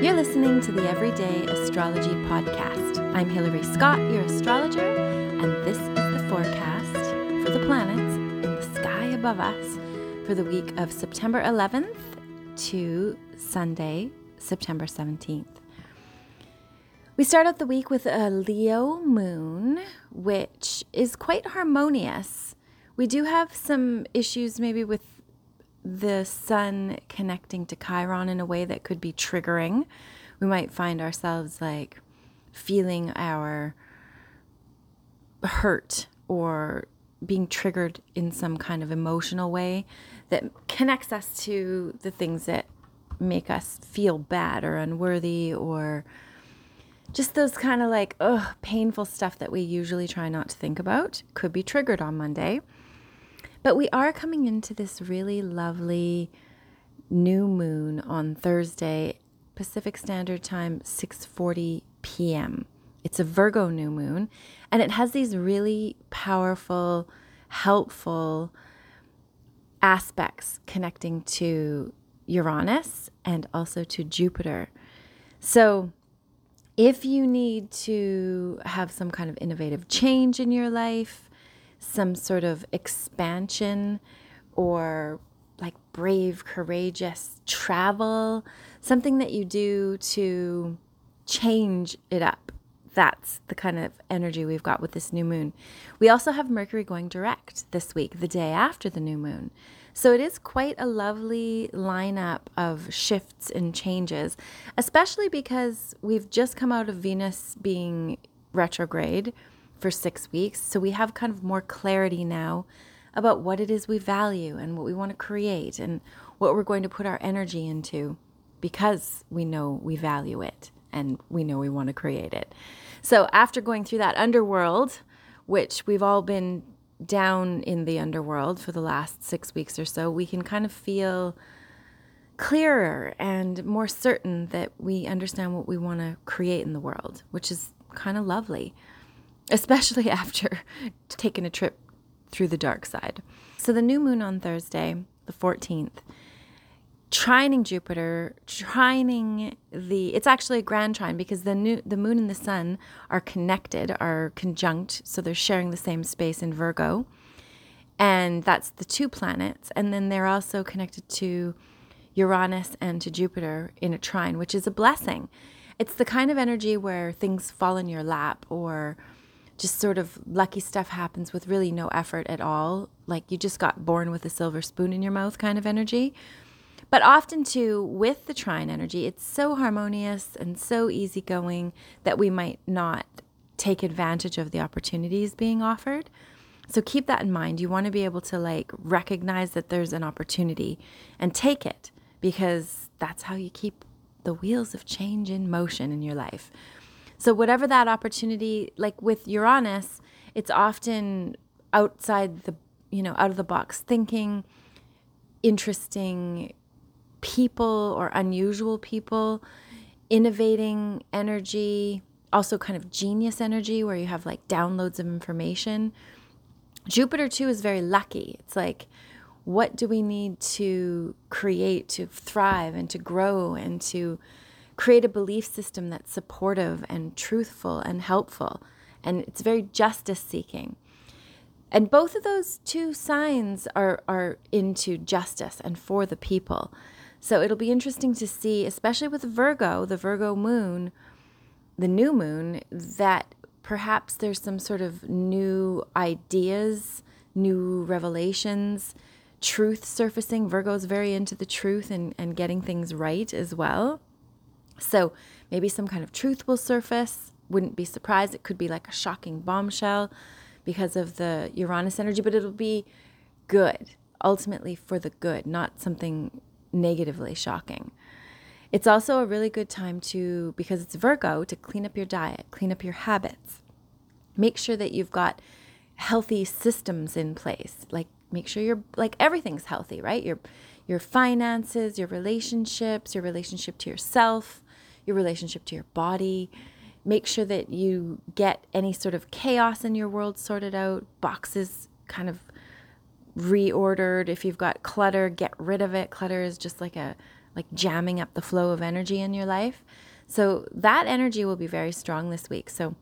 You're listening to the Everyday Astrology Podcast. I'm Hilary Scott, your astrologer, and this is the forecast for the planets in the sky above us for the week of September 11th to Sunday, September 17th. We start out the week with a Leo moon, which is quite harmonious. We do have some issues maybe with the sun connecting to Chiron in a way that could be triggering. We might find ourselves like feeling our hurt or being triggered in some kind of emotional way that connects us to the things that make us feel bad or unworthy or just those kind of like ugh, painful stuff that we usually try not to think about could be triggered on Monday. But we are coming into this really lovely new moon on Thursday, Pacific Standard Time, 6:40 p.m. It's a Virgo new moon, and it has these really powerful, helpful aspects connecting to Uranus and also to Jupiter. So, if you need to have some kind of innovative change in your life, some sort of expansion or like brave, courageous travel, something that you do to change it up. That's the kind of energy we've got with this new moon. We also have Mercury going direct this week, the day after the new moon. So it is quite a lovely lineup of shifts and changes, especially because we've just come out of Venus being retrograde for six weeks. So we have kind of more clarity now about what it is we value and what we want to create and what we're going to put our energy into because we know we value it and we know we want to create it. So after going through that underworld, which we've all been down in the underworld for the last six weeks or so, we can kind of feel clearer and more certain that we understand what we want to create in the world, which is kind of lovely, especially after taking a trip through the dark side. So, the new moon on Thursday, the 14th, trining Jupiter, trining the it's actually a grand trine because the new the moon and the sun are connected, are conjunct, so they're sharing the same space in Virgo. And that's the two planets. And then they're also connected to Uranus and to Jupiter in a trine, which is a blessing. It's the kind of energy where things fall in your lap or just sort of lucky stuff happens with really no effort at all. Like you just got born with a silver spoon in your mouth kind of energy but often, too, with the trine energy, it's so harmonious and so easygoing that we might not take advantage of the opportunities being offered. So keep that in mind. You want to be able to like recognize that there's an opportunity and take it because that's how you keep the wheels of change in motion in your life. So whatever that opportunity like with Uranus, it's often outside the, you know, out of the box thinking, interesting, people or unusual people, innovating energy, also kind of genius energy where you have like downloads of information. Jupiter too is very lucky. It's like, what do we need to create to thrive and to grow and to create a belief system that's supportive and truthful and helpful? And it's very justice seeking. And both of those two signs are, are into justice and for the people. So it'll be interesting to see, especially with Virgo, the Virgo moon, the new moon, that perhaps there's some sort of new ideas, new revelations, truth surfacing. Virgo's very into the truth and, and getting things right as well. So maybe some kind of truth will surface. Wouldn't be surprised. It could be like a shocking bombshell because of the Uranus energy, but it'll be good, ultimately for the good, not something negatively shocking. It's also a really good time to, because it's Virgo, to clean up your diet, clean up your habits. Make sure that you've got healthy systems in place. Like make sure you're like everything's healthy, right? Your your finances, your relationships, your relationship to yourself, your relationship to your body. Make sure that you get any sort of chaos in your world sorted out, boxes kind of reordered. If you've got clutter, get rid of it. Clutter is just like a, like jamming up the flow of energy in your life. So that energy will be very strong this week. So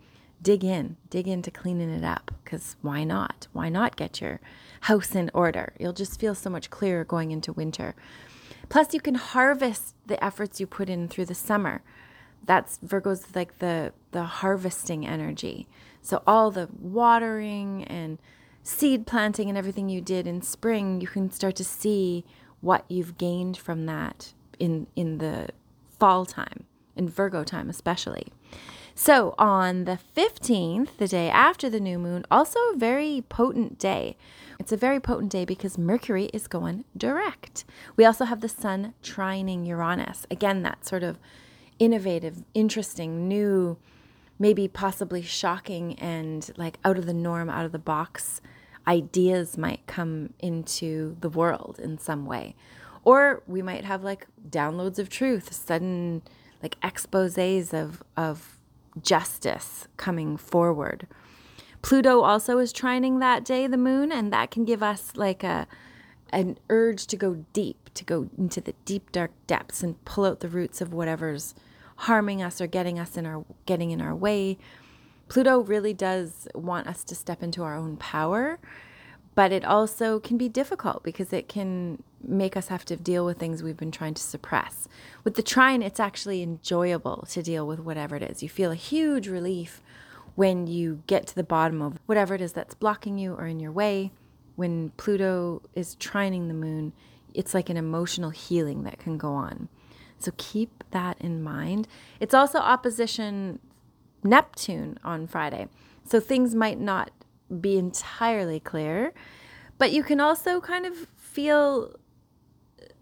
dig in, dig into cleaning it up because why not? Why not get your house in order? You'll just feel so much clearer going into winter. Plus, you can harvest the efforts you put in through the summer. That's Virgo's like the the harvesting energy. So all the watering and seed planting and everything you did in spring, you can start to see what you've gained from that in in the fall time, in Virgo time especially. So on the 15th, the day after the new moon, also a very potent day. It's a very potent day because Mercury is going direct. We also have the sun trining Uranus. Again, that sort of innovative, interesting, new, maybe possibly shocking and like out of the norm, out of the box ideas might come into the world in some way. Or we might have like downloads of truth, sudden like exposés of, of justice coming forward. Pluto also is trining that day, the moon, and that can give us like a an urge to go deep, to go into the deep dark depths and pull out the roots of whatever's harming us or getting us in our getting in our way. Pluto really does want us to step into our own power, but it also can be difficult because it can make us have to deal with things we've been trying to suppress. With the trine, it's actually enjoyable to deal with whatever it is. You feel a huge relief when you get to the bottom of whatever it is that's blocking you or in your way. When Pluto is trining the moon, it's like an emotional healing that can go on. So keep that in mind. It's also opposition Neptune on Friday. So things might not be entirely clear, but you can also kind of feel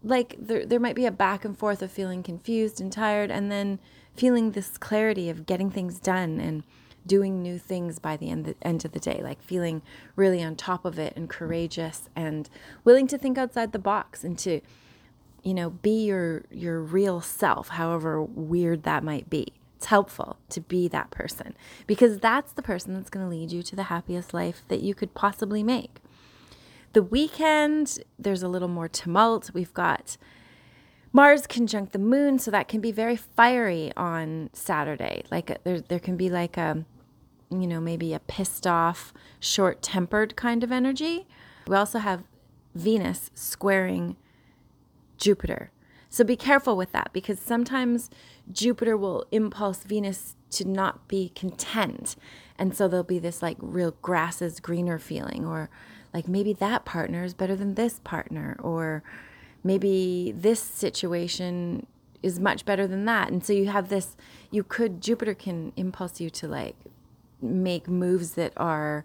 like there, there might be a back and forth of feeling confused and tired and then feeling this clarity of getting things done and doing new things by the end, the end of the day like feeling really on top of it and courageous and willing to think outside the box and to you know be your your real self however weird that might be it's helpful to be that person because that's the person that's going to lead you to the happiest life that you could possibly make the weekend, there's a little more tumult. We've got Mars conjunct the moon, so that can be very fiery on Saturday. Like uh, there, there can be like a, you know, maybe a pissed off, short tempered kind of energy. We also have Venus squaring Jupiter. So be careful with that because sometimes Jupiter will impulse Venus to not be content. And so there'll be this like real grass is greener feeling or like maybe that partner is better than this partner or maybe this situation is much better than that and so you have this you could jupiter can impulse you to like make moves that are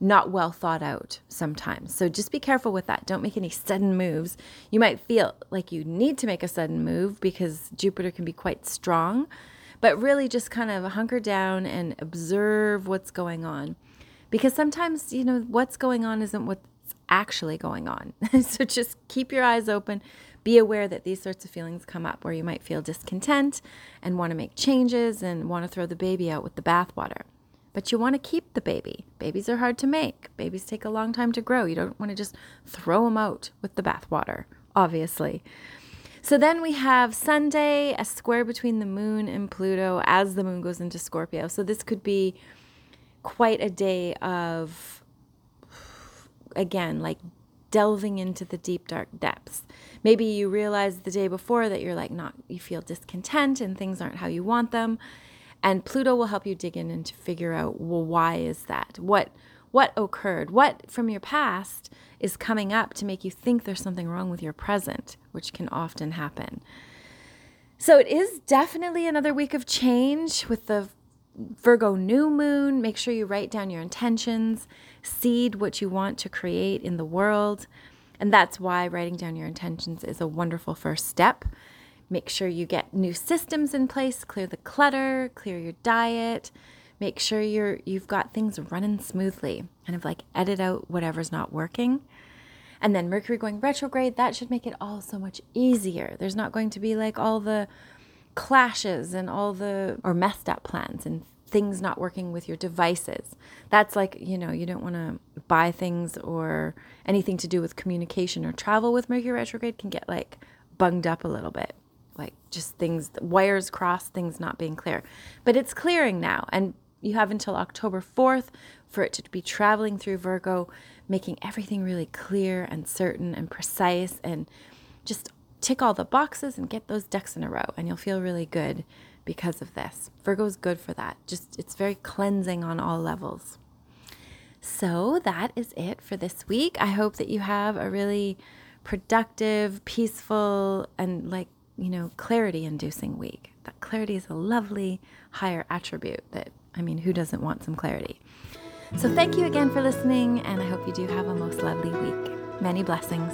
not well thought out sometimes. So just be careful with that. Don't make any sudden moves. You might feel like you need to make a sudden move because Jupiter can be quite strong, but really just kind of hunker down and observe what's going on because sometimes, you know, what's going on isn't what's actually going on. so just keep your eyes open. Be aware that these sorts of feelings come up where you might feel discontent and want to make changes and want to throw the baby out with the bathwater. But you want to keep the baby. Babies are hard to make. Babies take a long time to grow. You don't want to just throw them out with the bathwater, obviously. So then we have Sunday, a square between the moon and Pluto as the moon goes into Scorpio. So this could be quite a day of, again, like delving into the deep, dark depths. Maybe you realize the day before that you're like not, you feel discontent and things aren't how you want them. And Pluto will help you dig in and to figure out, well, why is that? What, what occurred? What from your past is coming up to make you think there's something wrong with your present, which can often happen. So it is definitely another week of change with the Virgo new moon, make sure you write down your intentions, seed what you want to create in the world. And that's why writing down your intentions is a wonderful first step. Make sure you get new systems in place, clear the clutter, clear your diet, make sure you're you've got things running smoothly. Kind of like edit out whatever's not working. And then Mercury going retrograde, that should make it all so much easier. There's not going to be like all the clashes and all the or messed up plans and things not working with your devices. That's like, you know, you don't want to buy things or anything to do with communication or travel with Mercury retrograde can get like bunged up a little bit. Like just things, wires crossed, things not being clear. But it's clearing now. And you have until October 4th for it to be traveling through Virgo, making everything really clear and certain and precise and just tick all the boxes and get those decks in a row. And you'll feel really good because of this. Virgo is good for that. Just it's very cleansing on all levels. So that is it for this week. I hope that you have a really productive, peaceful, and like, you know, clarity inducing week. That clarity is a lovely higher attribute that, I mean, who doesn't want some clarity? So thank you again for listening, and I hope you do have a most lovely week. Many blessings.